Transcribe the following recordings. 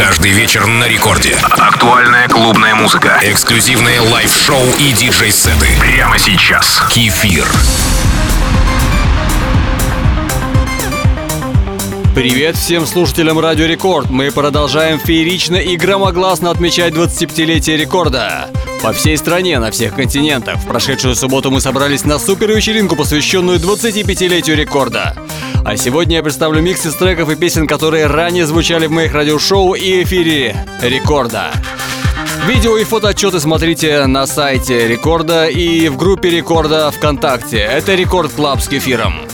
Каждый вечер на рекорде. Актуальная клубная музыка. Эксклюзивные live-шоу и диджей-сеты. Прямо сейчас. Кефир. Привет всем слушателям Радио Рекорд. Мы продолжаем феерично и громогласно отмечать 25-летие рекорда. По всей стране, на всех континентах. В прошедшую субботу мы собрались на супер-вечеринку, посвященную 25-летию рекорда. А сегодня я представлю микс из треков и песен, которые ранее звучали в моих радиошоу и эфире рекорда. Видео и фотоотчеты смотрите на сайте Рекорда и в группе Рекорда ВКонтакте. Это Record Club с кефиром.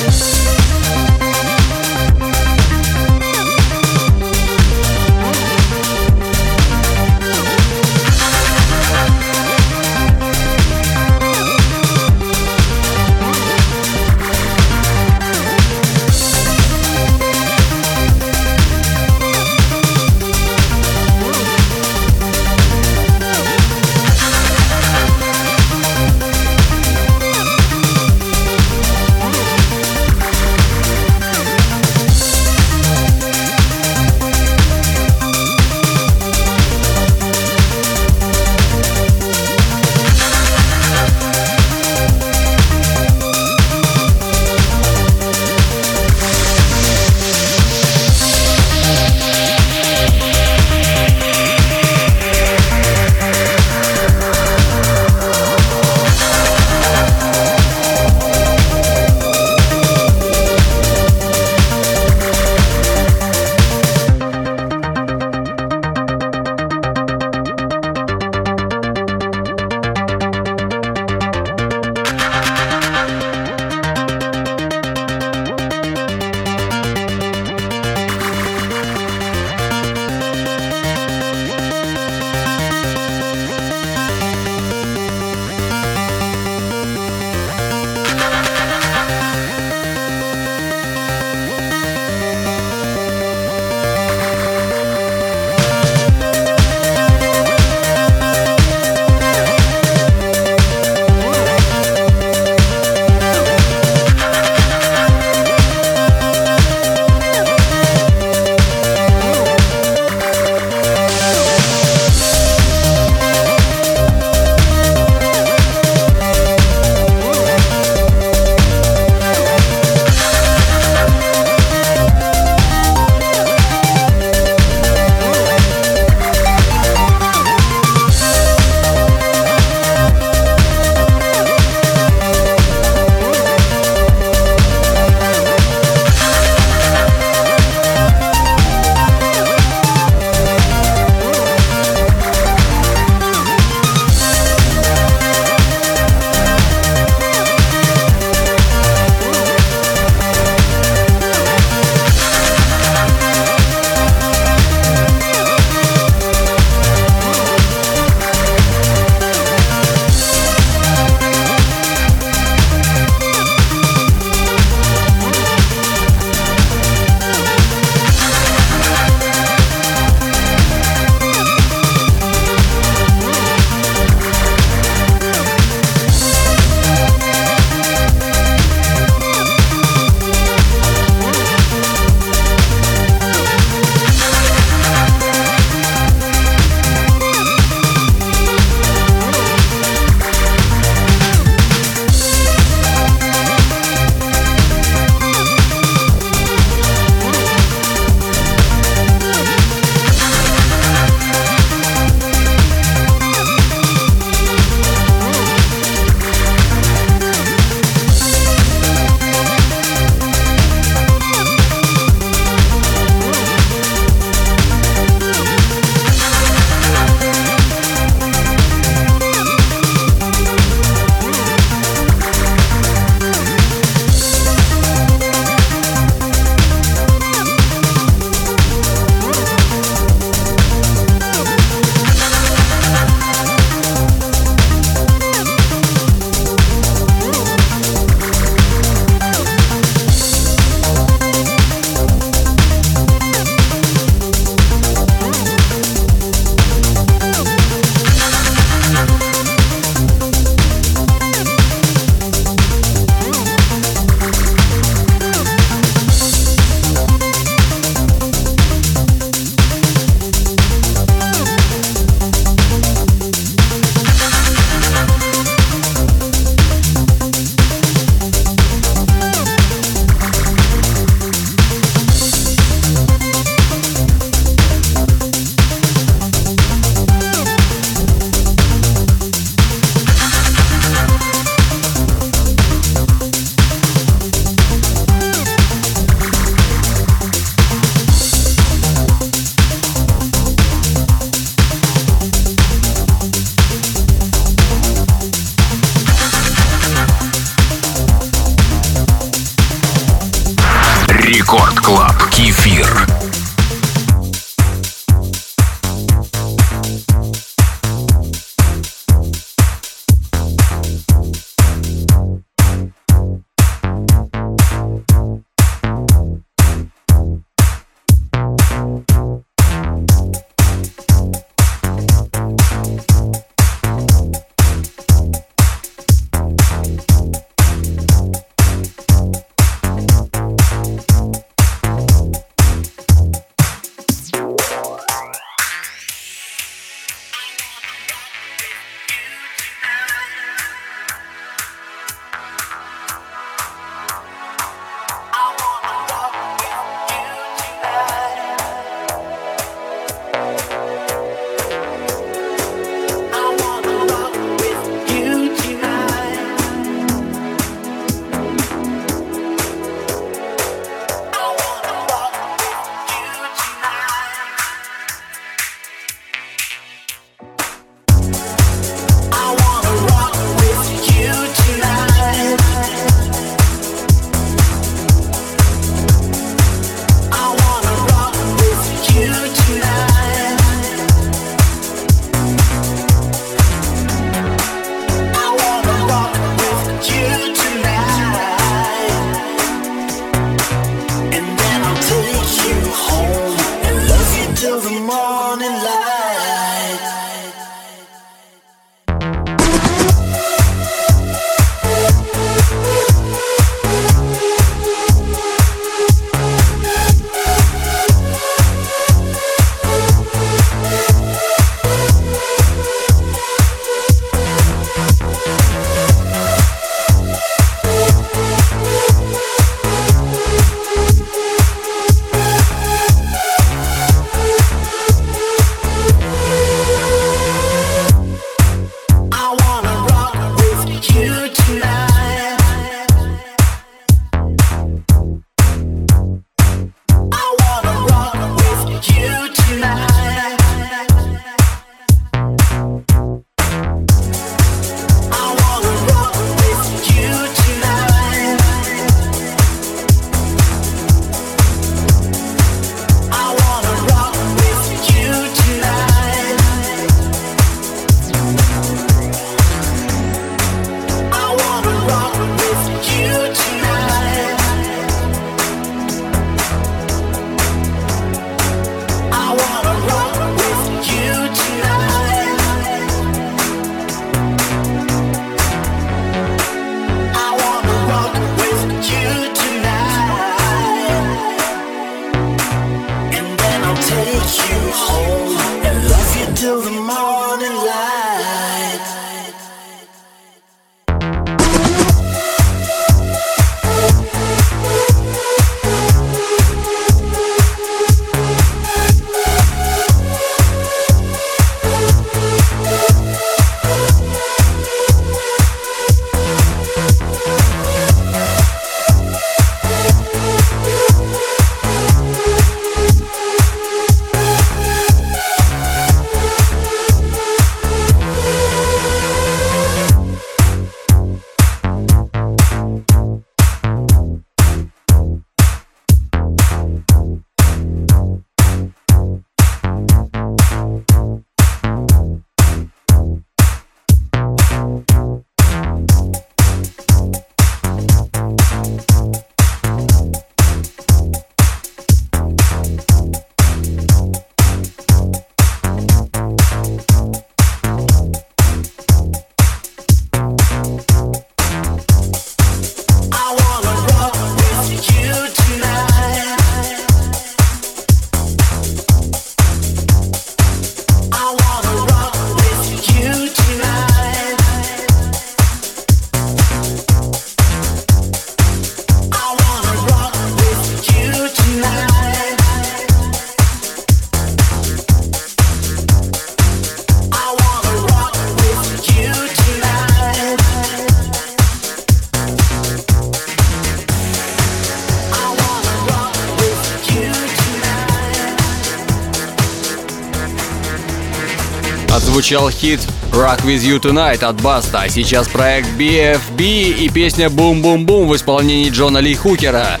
Отзвучал хит Rock With You Tonight от Баста, а сейчас проект BFB и песня Boom в исполнении Джона Ли Хукера.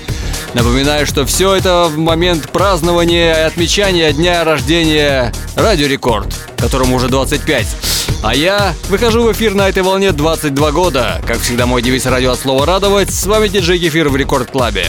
Напоминаю, что все это в момент празднования и отмечания дня рождения Радио Рекорд, которому уже 25. А я выхожу в эфир на этой волне 22 года. Как всегда, мой девиз радио от слова радовать. С вами диджей Кефир в Record Club е.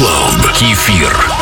Club. Кефир.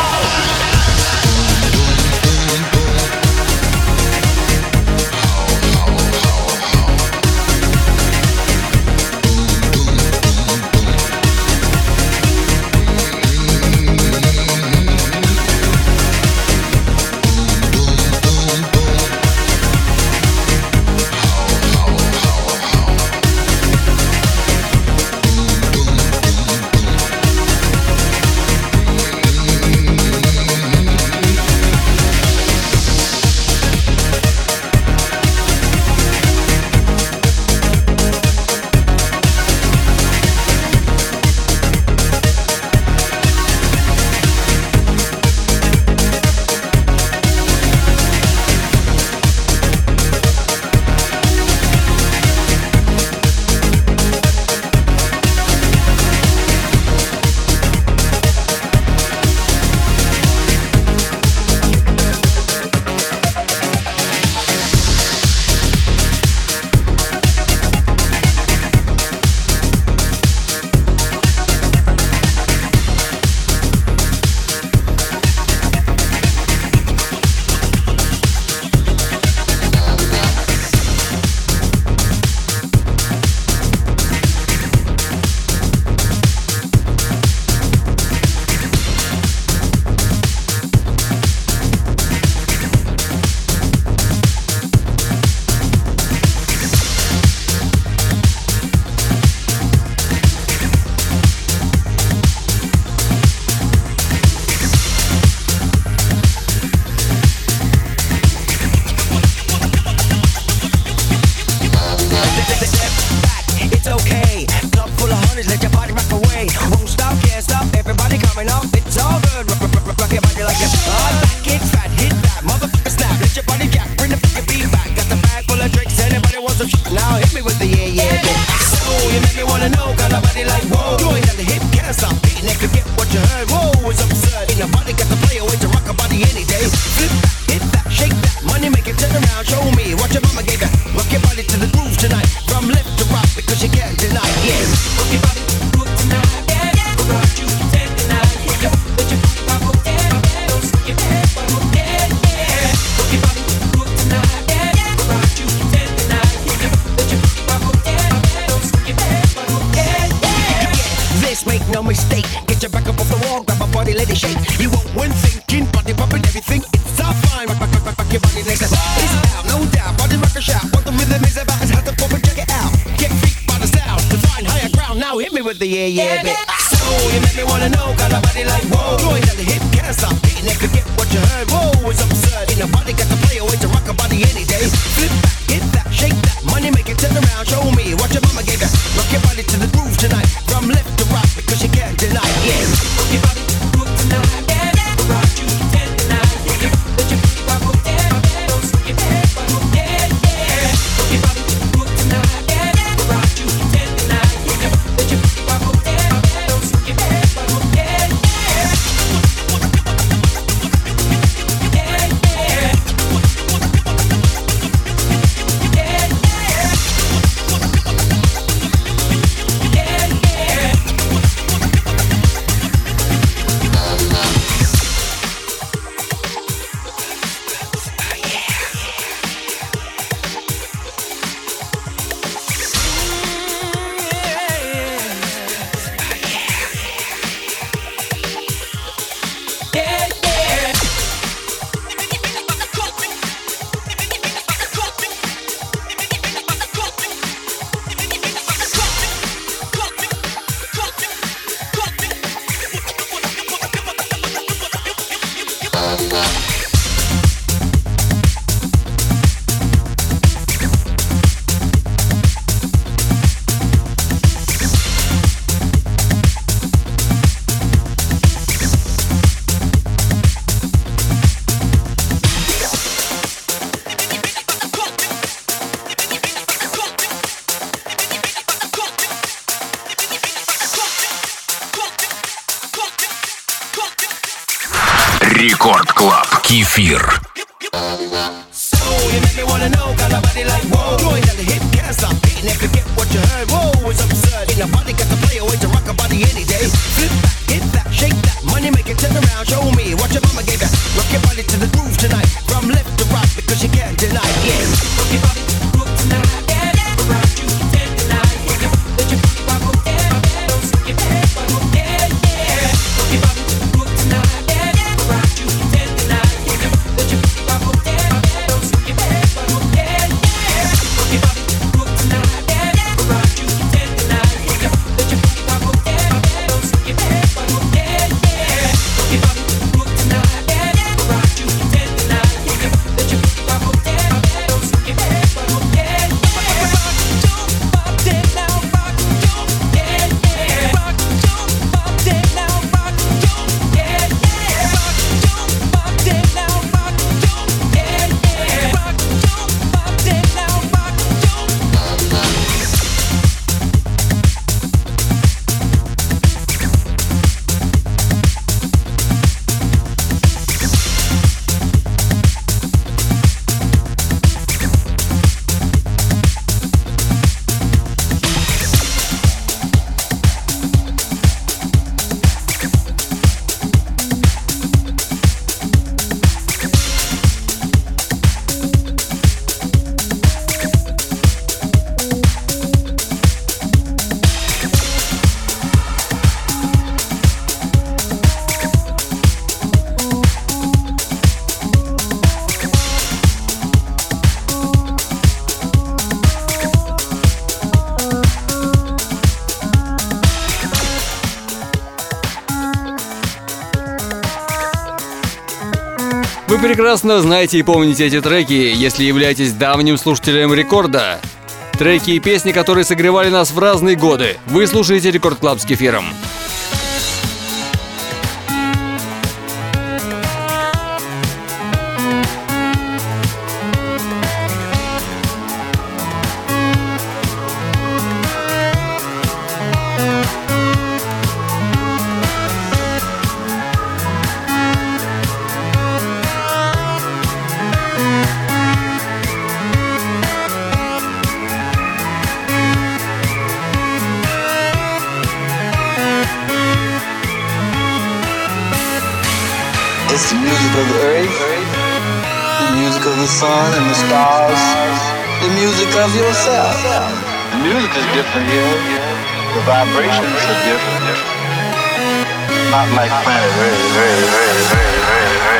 Прекрасно знаете и помните эти треки, если являетесь давним слушателем рекорда. Треки и песни, которые согревали нас в разные годы. Вы слушаете Record Club с кефиром. The music of the earth, the music of the sun and the stars, the music of yourself. The music is different here. The vibrations are different. Not like planet Earth.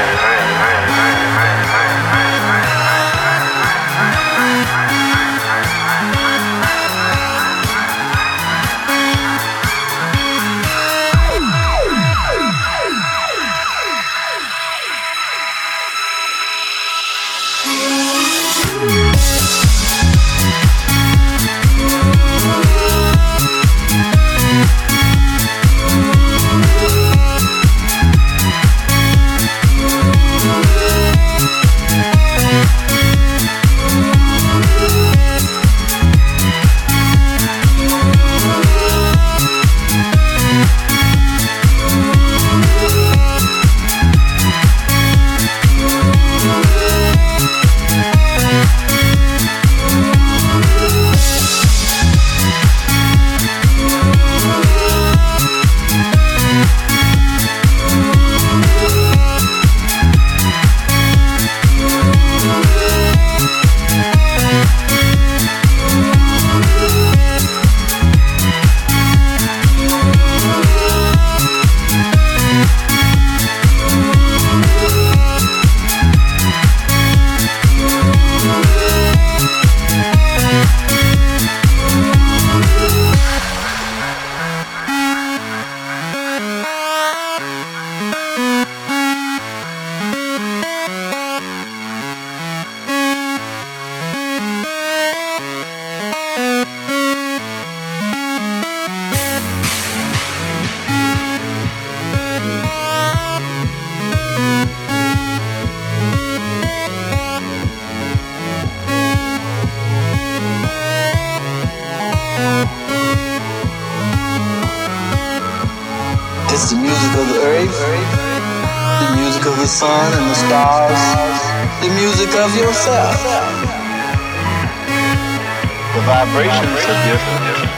sun and the stars, the music of yourself. The vibrations are different.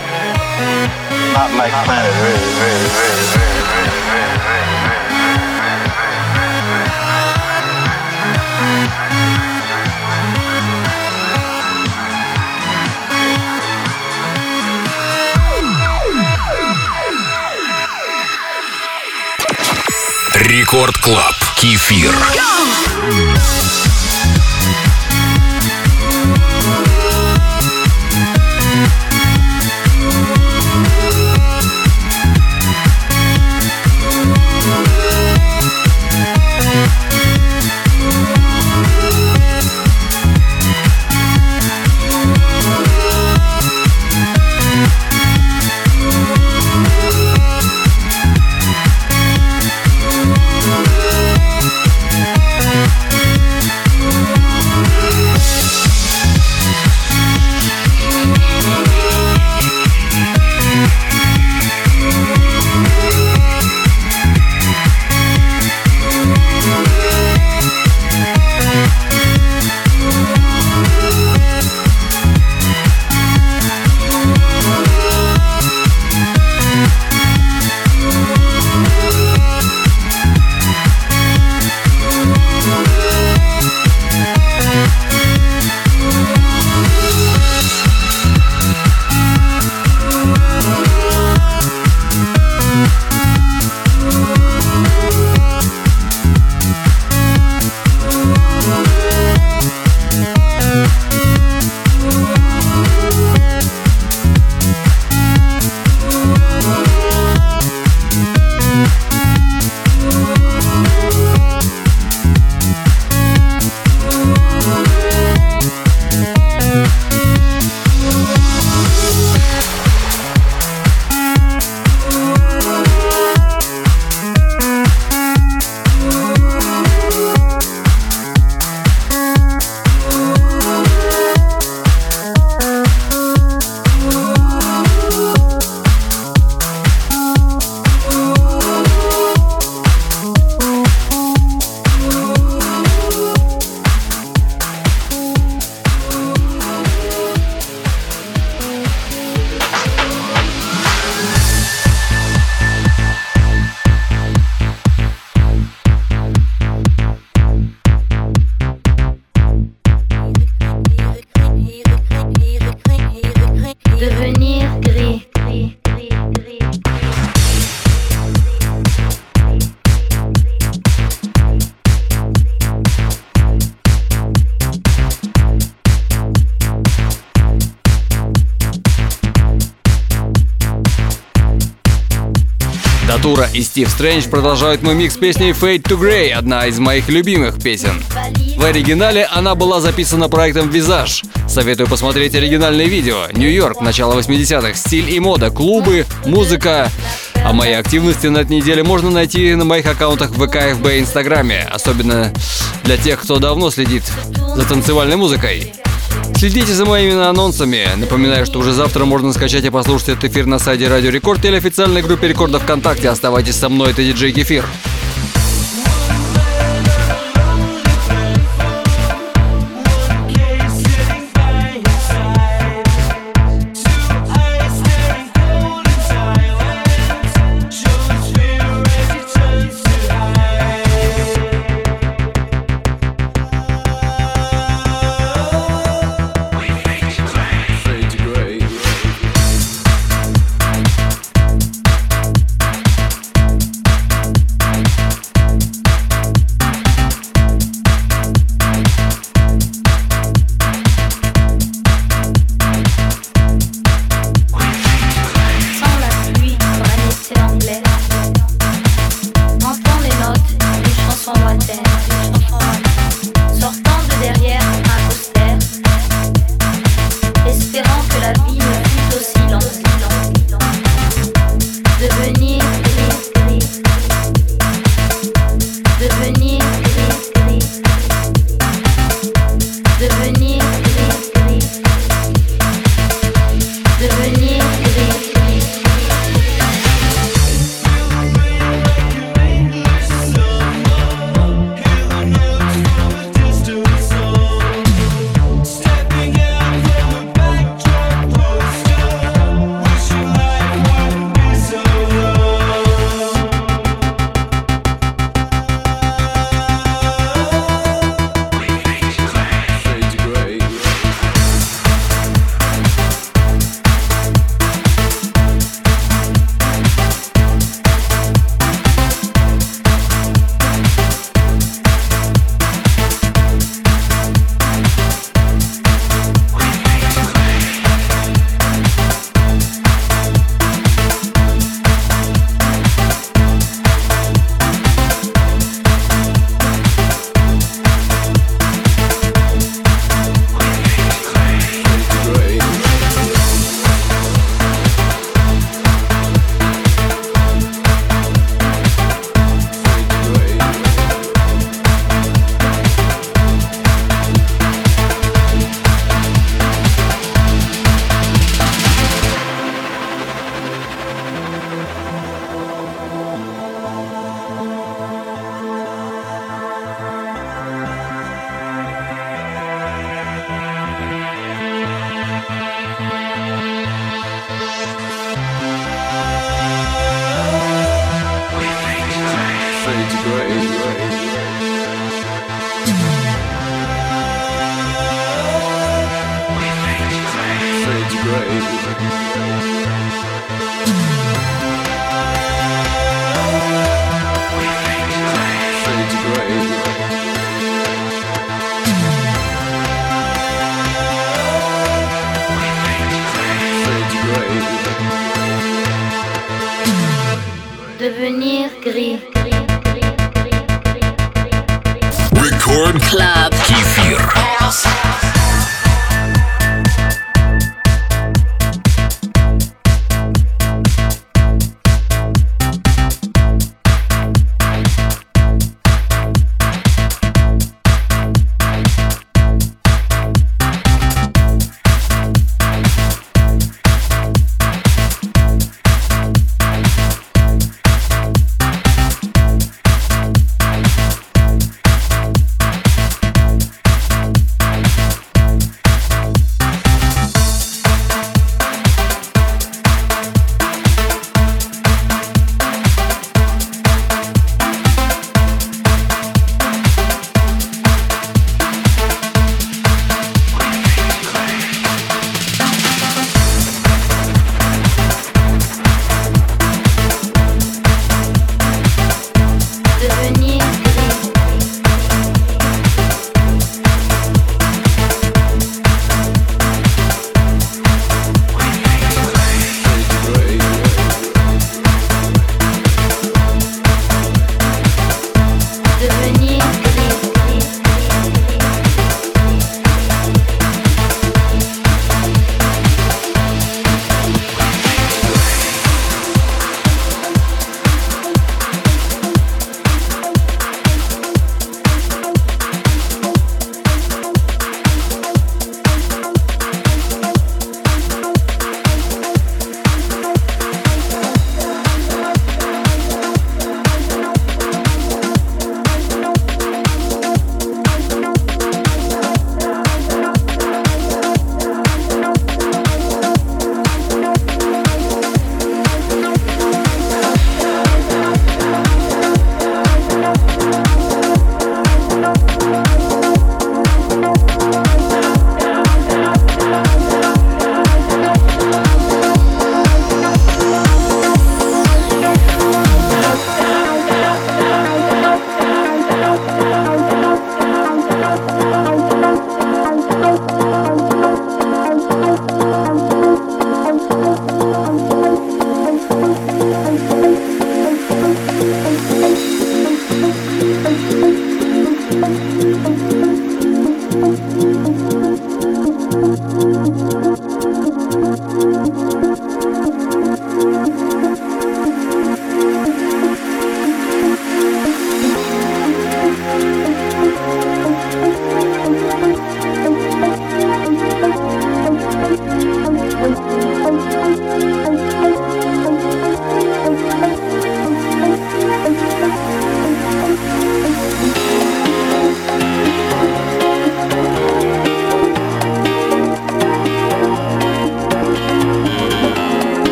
Not like planet Earth. Рекорд Клаб. Кефир. Сатура и Стив Стрэндж продолжают мой микс песней Fade to Grey, одна из моих любимых песен. В оригинале она была записана проектом Visage. Советую посмотреть оригинальное видео. Нью-Йорк, начало 80-х, стиль и мода, клубы, музыка. А мои активности на этой неделе можно найти на моих аккаунтах в ВК, ФБ и Инстаграме. Особенно для тех, кто давно следит за танцевальной музыкой. Следите за моими анонсами. Напоминаю, что уже завтра можно скачать и послушать этот эфир на сайте Радио Рекорд или официальной группе Рекорда ВКонтакте. Оставайтесь со мной, это диджей Кефир.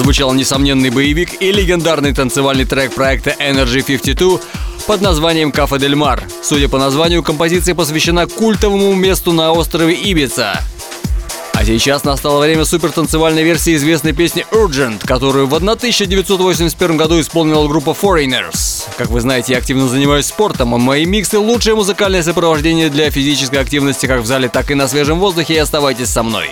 Отзвучал несомненный боевик и легендарный танцевальный трек проекта Energy 52 под названием «Кафе Дель Мар». Судя по названию, композиция посвящена культовому месту на острове Ибица. А сейчас настало время супертанцевальной версии известной песни Urgent, которую в 1981 году исполнила группа Foreigners. Как вы знаете, я активно занимаюсь спортом, а мои миксы – лучшее музыкальное сопровождение для физической активности как в зале, так и на свежем воздухе, и оставайтесь со мной.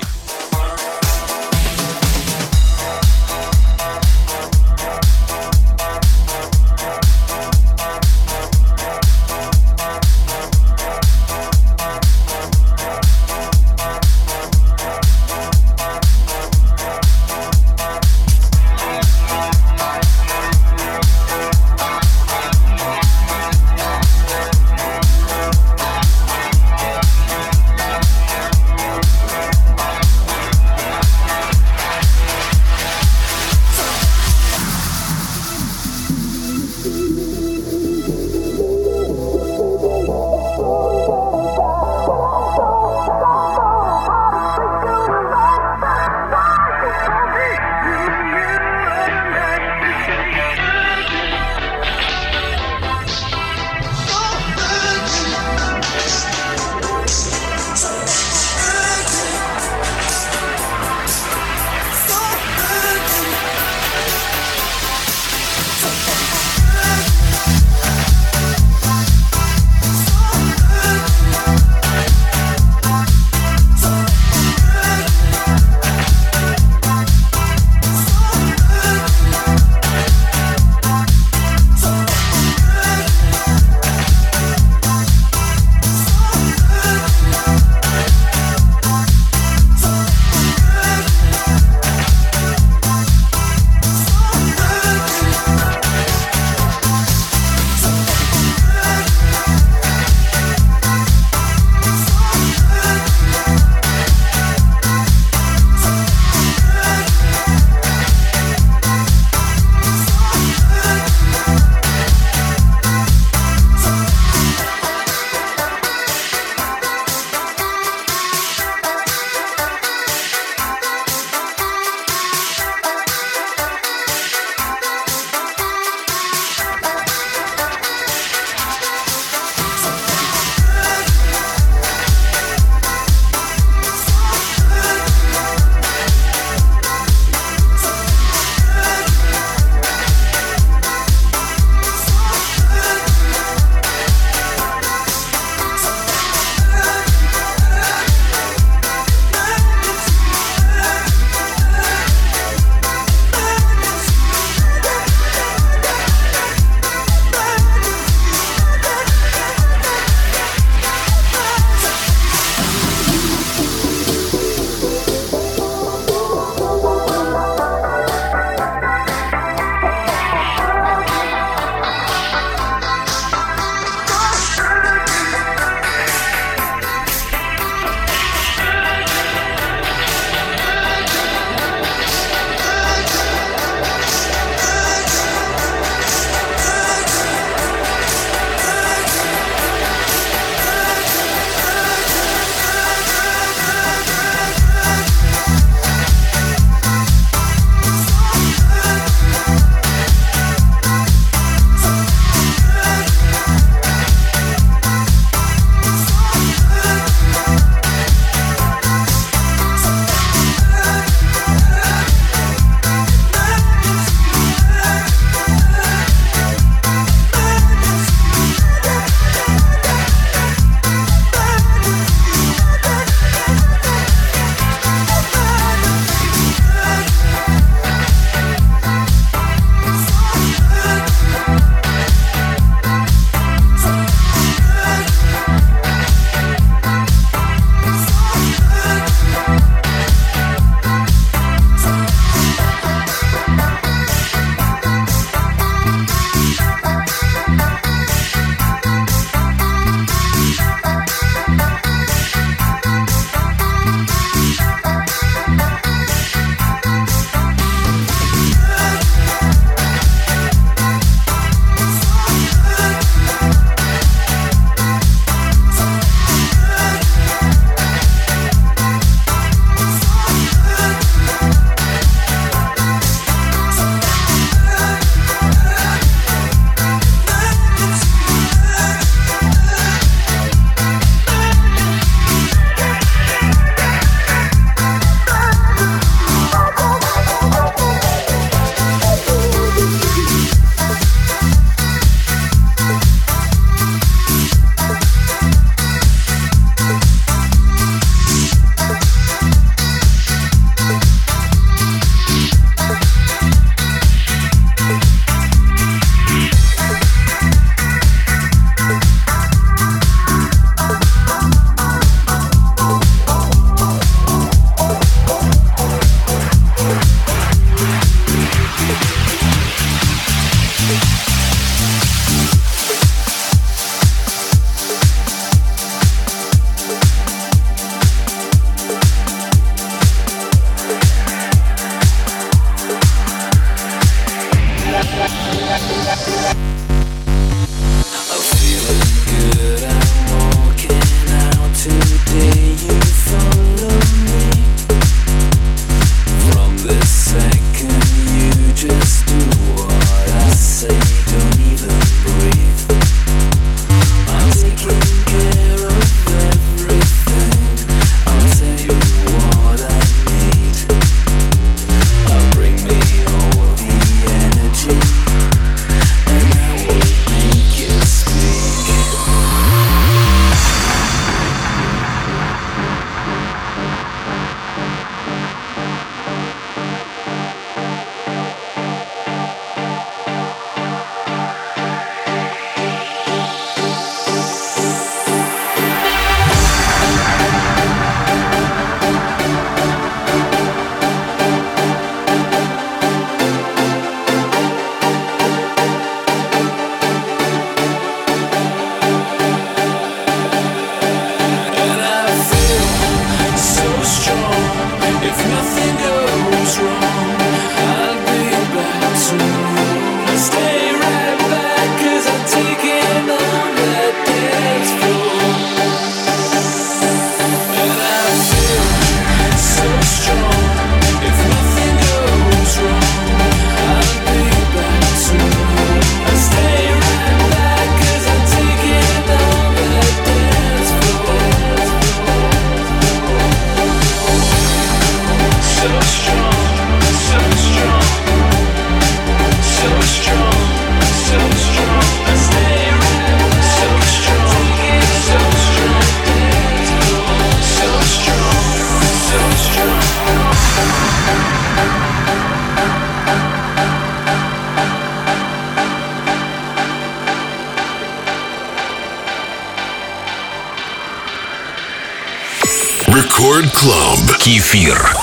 Кефир.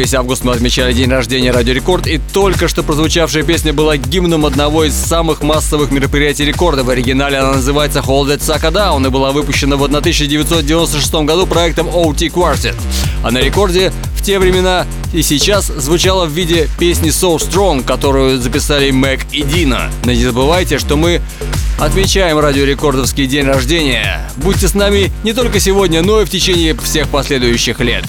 Весь август мы отмечали день рождения Радио Рекорд, и только что прозвучавшая песня была гимном одного из самых массовых мероприятий рекорда. В оригинале она называется Hold It Sucker Down и была выпущена в 1996 году проектом OT Quartet. А на рекорде в те времена и сейчас звучала в виде песни So Strong, которую записали Мэг и Дина. Но не забывайте, что мы Отмечаем радиорекордовский день рождения. Будьте с нами не только сегодня, но и в течение всех последующих лет.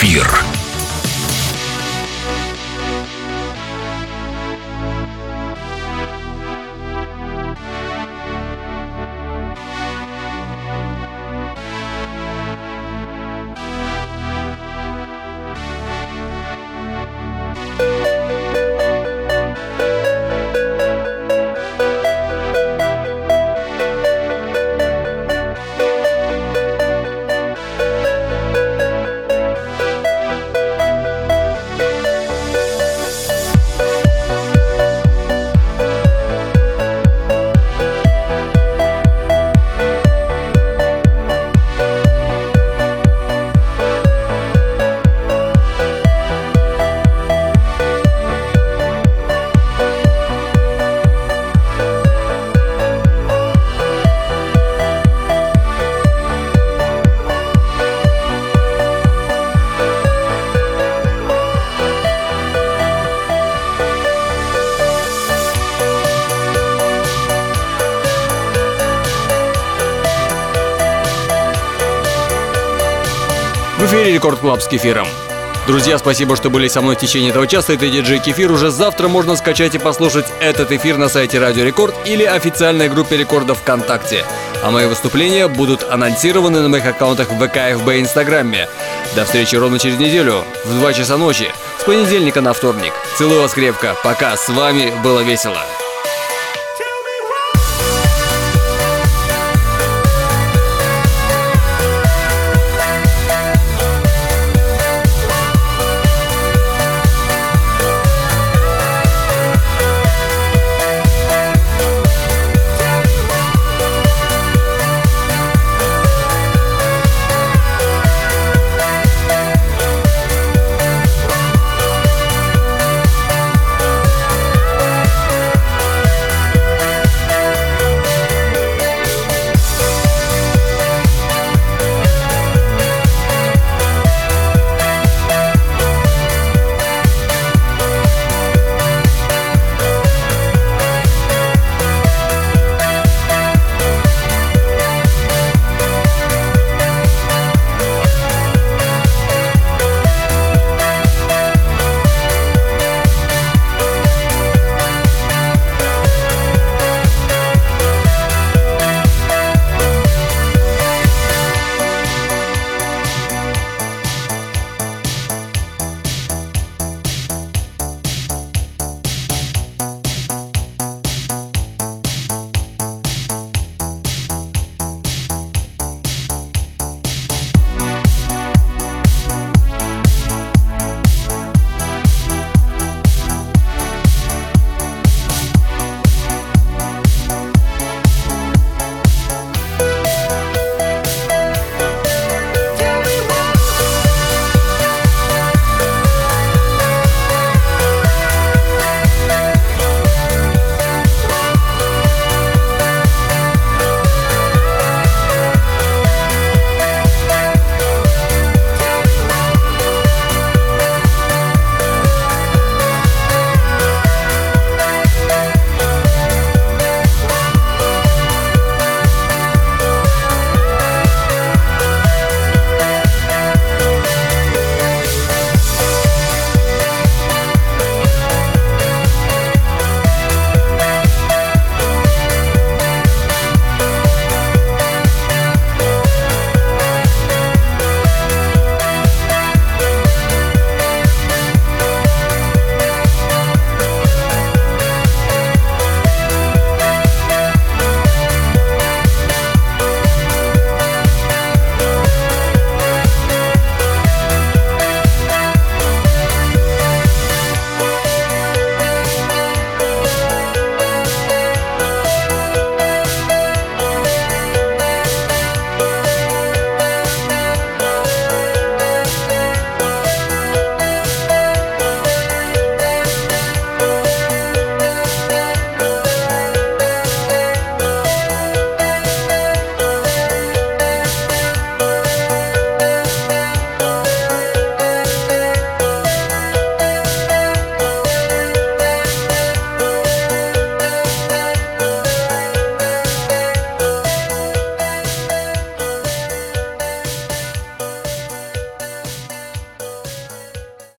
Клаб. Эфире Record Club с Кефиром. Друзья, спасибо, что были со мной в течение этого часа. Это диджей Кефир. Уже завтра можно скачать и послушать этот эфир на сайте Радио Рекорд или официальной группе Рекорда ВКонтакте. А мои выступления будут анонсированы на моих аккаунтах в ВК, ФБ и Инстаграме. До встречи ровно через неделю в 2 часа ночи с понедельника на вторник. Целую вас крепко. Пока. С вами было весело.